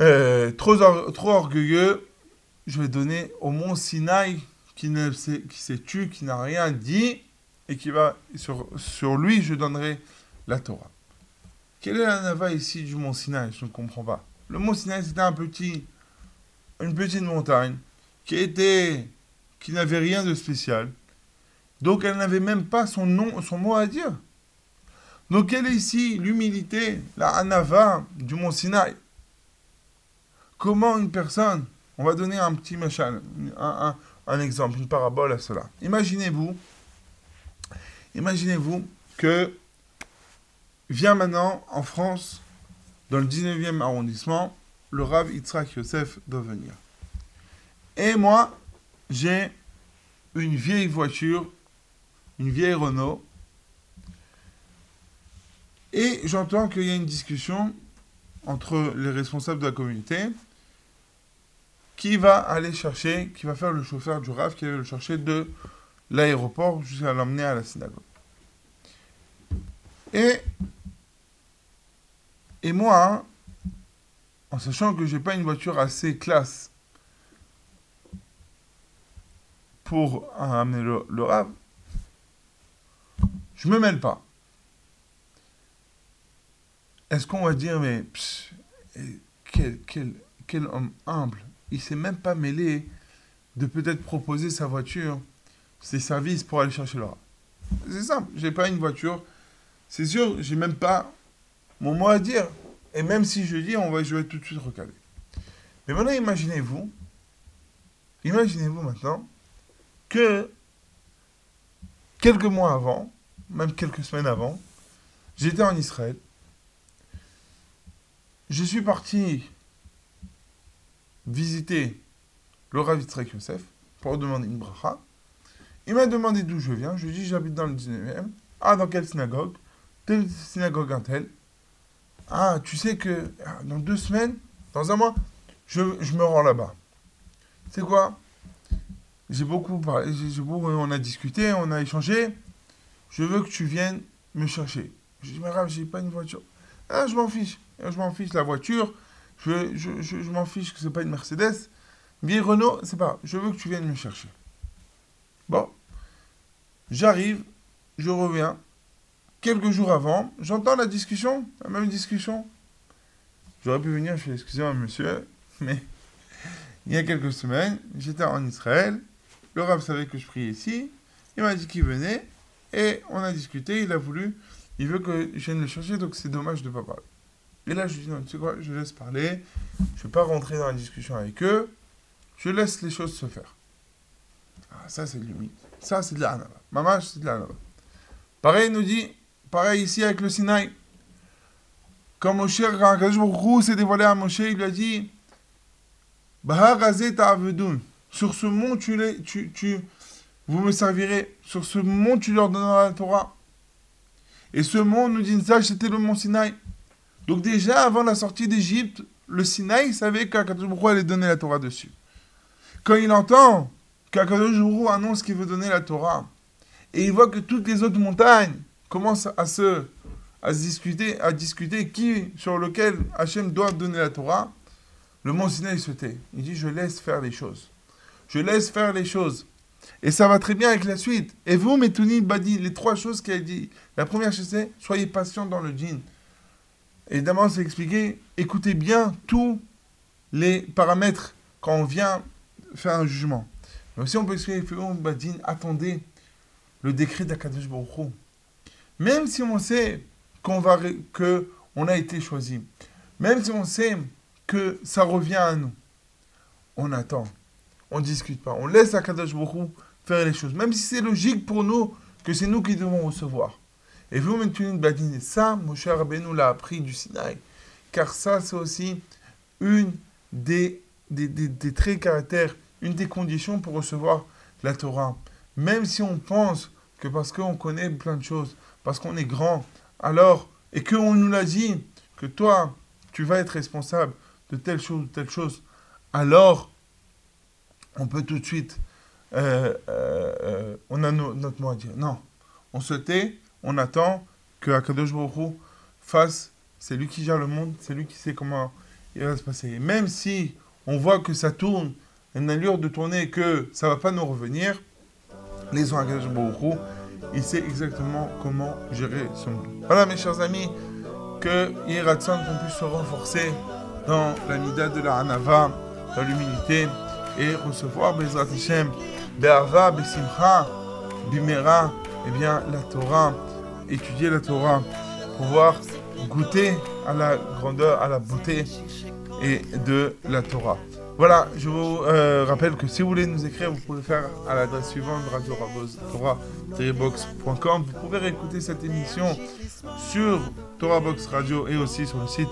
euh, trop, or- trop orgueilleux, je vais donner au mont Sinaï qui ne qui s'est tu, qui n'a rien dit, et qui va sur, sur lui, je donnerai la Torah. Quelle est la nava ici du mont Sinaï Je ne comprends pas. Le mont Sinaï, c'était un petit, une petite montagne qui était, qui n'avait rien de spécial. Donc elle n'avait même pas son nom, son mot à dire. Donc quelle est ici l'humilité, la anava du mont Sinaï Comment une personne, on va donner un petit machin, un, un- exemple, une parabole à cela. Imaginez-vous, imaginez-vous que vient maintenant en France, dans le 19e arrondissement, le Rav Yitzhak Yosef doit venir. Et moi, j'ai une vieille voiture, une vieille Renault, et j'entends qu'il y a une discussion entre les responsables de la communauté qui va aller chercher, qui va faire le chauffeur du RAF, qui va le chercher de l'aéroport jusqu'à l'emmener à la synagogue. Et, et moi, en sachant que j'ai pas une voiture assez classe pour amener le, le RAF, je me mêle pas. Est-ce qu'on va dire, mais quel, homme humble il s'est même pas mêlé de peut-être proposer sa voiture, ses services pour aller chercher rat. C'est simple, j'ai pas une voiture. C'est sûr, j'ai même pas mon mot à dire. Et même si je dis, on va, je vais tout de suite recaler. Mais maintenant, imaginez-vous, imaginez-vous maintenant que quelques mois avant, même quelques semaines avant, j'étais en Israël. Je suis parti visiter le Rav Yosef pour demander une bracha. Il m'a demandé d'où je viens. Je lui ai dit j'habite dans le 19e. Ah, dans quelle synagogue? Telle synagogue un tel. Ah, tu sais que ah, dans deux semaines, dans un mois, je, je me rends là-bas. C'est quoi? J'ai beaucoup parlé, on a discuté, on a échangé. Je veux que tu viennes me chercher. Je dis, mais Rav, j'ai pas une voiture. Ah, je m'en fiche. Je m'en fiche la voiture. Je, m'en fiche que c'est pas une Mercedes. Vieille Renault, c'est pas. Je veux que tu viennes me chercher. Bon. J'arrive, je reviens. Quelques jours avant, j'entends la discussion, la même discussion. J'aurais pu venir, je fais excusez-moi monsieur, mais il y a quelques semaines, j'étais en Israël. Le rab savait que je priais ici. Il m'a dit qu'il venait et on a discuté. Il a voulu, il veut que je vienne le chercher, donc c'est dommage de ne pas parler. Et là, je lui dis non, tu sais quoi, je laisse parler. Je ne vais pas rentrer dans la discussion avec eux. Je laisse les choses se faire. Ah, ça, c'est de l'humilité. Ça, c'est de la hanava. Mamash, c'est de la. Pareil, il nous dit, pareil ici avec le Sinaï. Quand Moshe, quand Hu s'est dévoilé à Moshe, il lui a dit. Sur ce mont, tu, les, tu, tu, vous me servirez. Sur ce mont, tu leur donneras la Torah. Et ce mont, nous dit ça, c'était le mont Sinaï. Donc déjà, avant la sortie d'Égypte, le Sinaï savait qu'Akadosh allait donner la Torah dessus. Quand il entend qu'Akadosh annonce qu'il veut donner la Torah, et il voit que toutes les autres montagnes commencent à se, à discuter, à discuter qui, sur lequel Hachem doit donner la Torah, le mont Sinaï se tait. Il dit, je laisse faire les choses. je laisse faire les choses. Et ça va très bien avec la suite. Et vous, Metouni Badi, les trois choses qu'elle dit. La première chose, c'est soyez patient dans le djinn. Évidemment, c'est expliqué, écoutez bien tous les paramètres quand on vient faire un jugement. Mais aussi, on peut expliquer, Badin, attendez le décret d'Akadosh Baruch. Même si on sait qu'on que a été choisi, même si on sait que ça revient à nous, on attend, on ne discute pas, on laisse Akadosh Baruch faire les choses, même si c'est logique pour nous que c'est nous qui devons recevoir. Et vous, Mentunin Badin, ça, Moshe Rabbeinu l'a appris du Sinaï, car ça, c'est aussi une des, des, des- des traits caractères, une des conditions pour recevoir la Torah. Même si on pense que parce qu'on connaît plein de choses, parce qu'on est grand, alors, et qu'on nous l'a dit, que toi, tu vas être responsable de telle chose ou telle chose, alors, on peut tout de suite, euh, euh, euh, on a no- notre mot à dire. Non, on se tait, on attend que Akadosh Baruch fasse, c'est lui qui gère le monde, c'est lui qui sait comment il va se passer. Et même si on voit que ça tourne, une allure de tourner et que ça va pas nous revenir, les gens Akadosh Baruch il sait exactement comment gérer ce monde. Voilà mes chers amis, que Yiratson qu'on puisse se renforcer dans la mida de la Hanava, dans l'humilité, et recevoir Bezrat Hashem, Be'ava, Besimcha, Bimera, eh bien la Torah, étudier la Torah, pouvoir goûter à la grandeur, à la beauté et de la Torah. Voilà, je vous euh, rappelle que si vous voulez nous écrire, vous pouvez le faire à l'adresse suivante radio box.com. Vous pouvez réécouter cette émission sur Torah Box Radio et aussi sur le site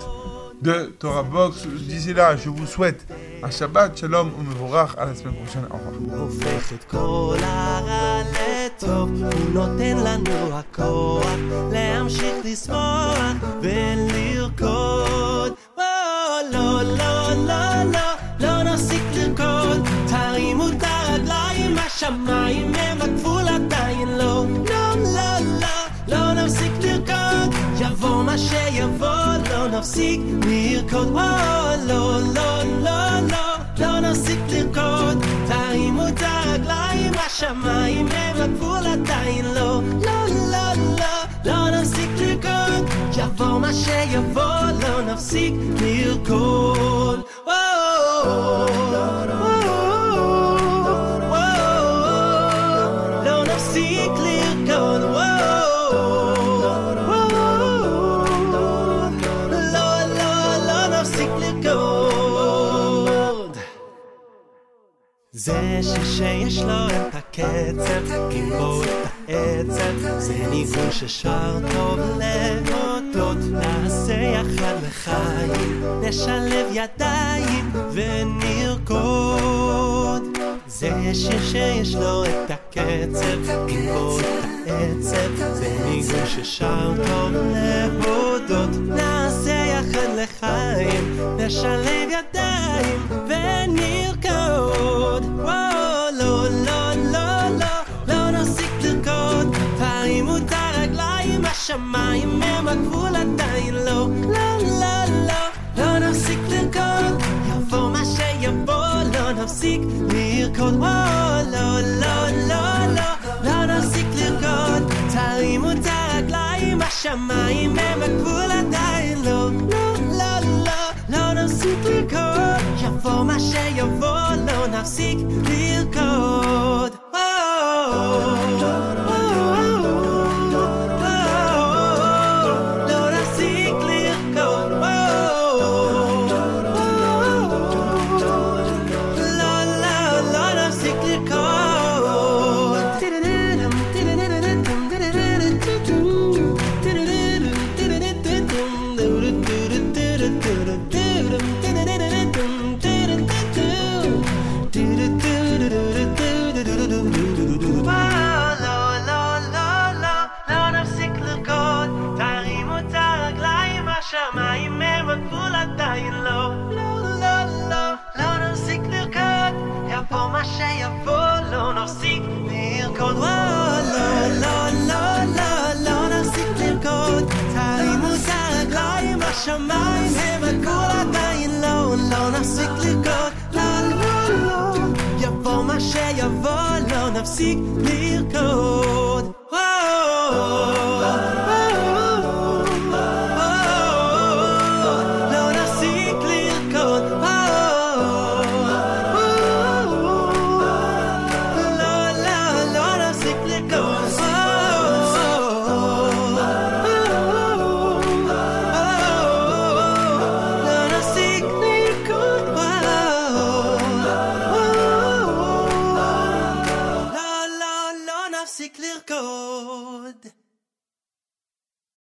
de Torah Box. D'ici là, je vous souhaite un Shabbat, Shalom, Umevorach, à la semaine prochaine. Au revoir. שיבוא, לא נפסיק לרקוד. או, לא, לא, לא, לא, לא נפסיק לרקוד, תרימו את הרגליים, השמיים הם הגבול עדיין לא. לא, לא, לא, לא נפסיק לרקוד, יבוא מה שיבוא, לא נפסיק לרקוד. זה ששיש לו את הקצב, בו את העצב, זה ניגון ששר טוב להודות, נעשה יחד לחיים, נשלב ידיים ונרקוד. זה שיר שיש לו את הקצב, בו את העצב, זה ניגון ששר טוב להודות, נעשה יחד לחיים, נשלב ידיים השמיים הם הגבול עדיין לא. לא, לא, לא, לא נפסיק לרקוד, יבוא מה שיבוא, לא נפסיק לרקוד. וואו, לא, לא, לא, לא, לא נפסיק לרקוד, תרימו את הרגליים, השמיים הם הגבול עדיין לא. לא, לא, לא, לא נפסיק לרקוד, יבוא מה שיבוא, לא נפסיק לרקוד. musique, go.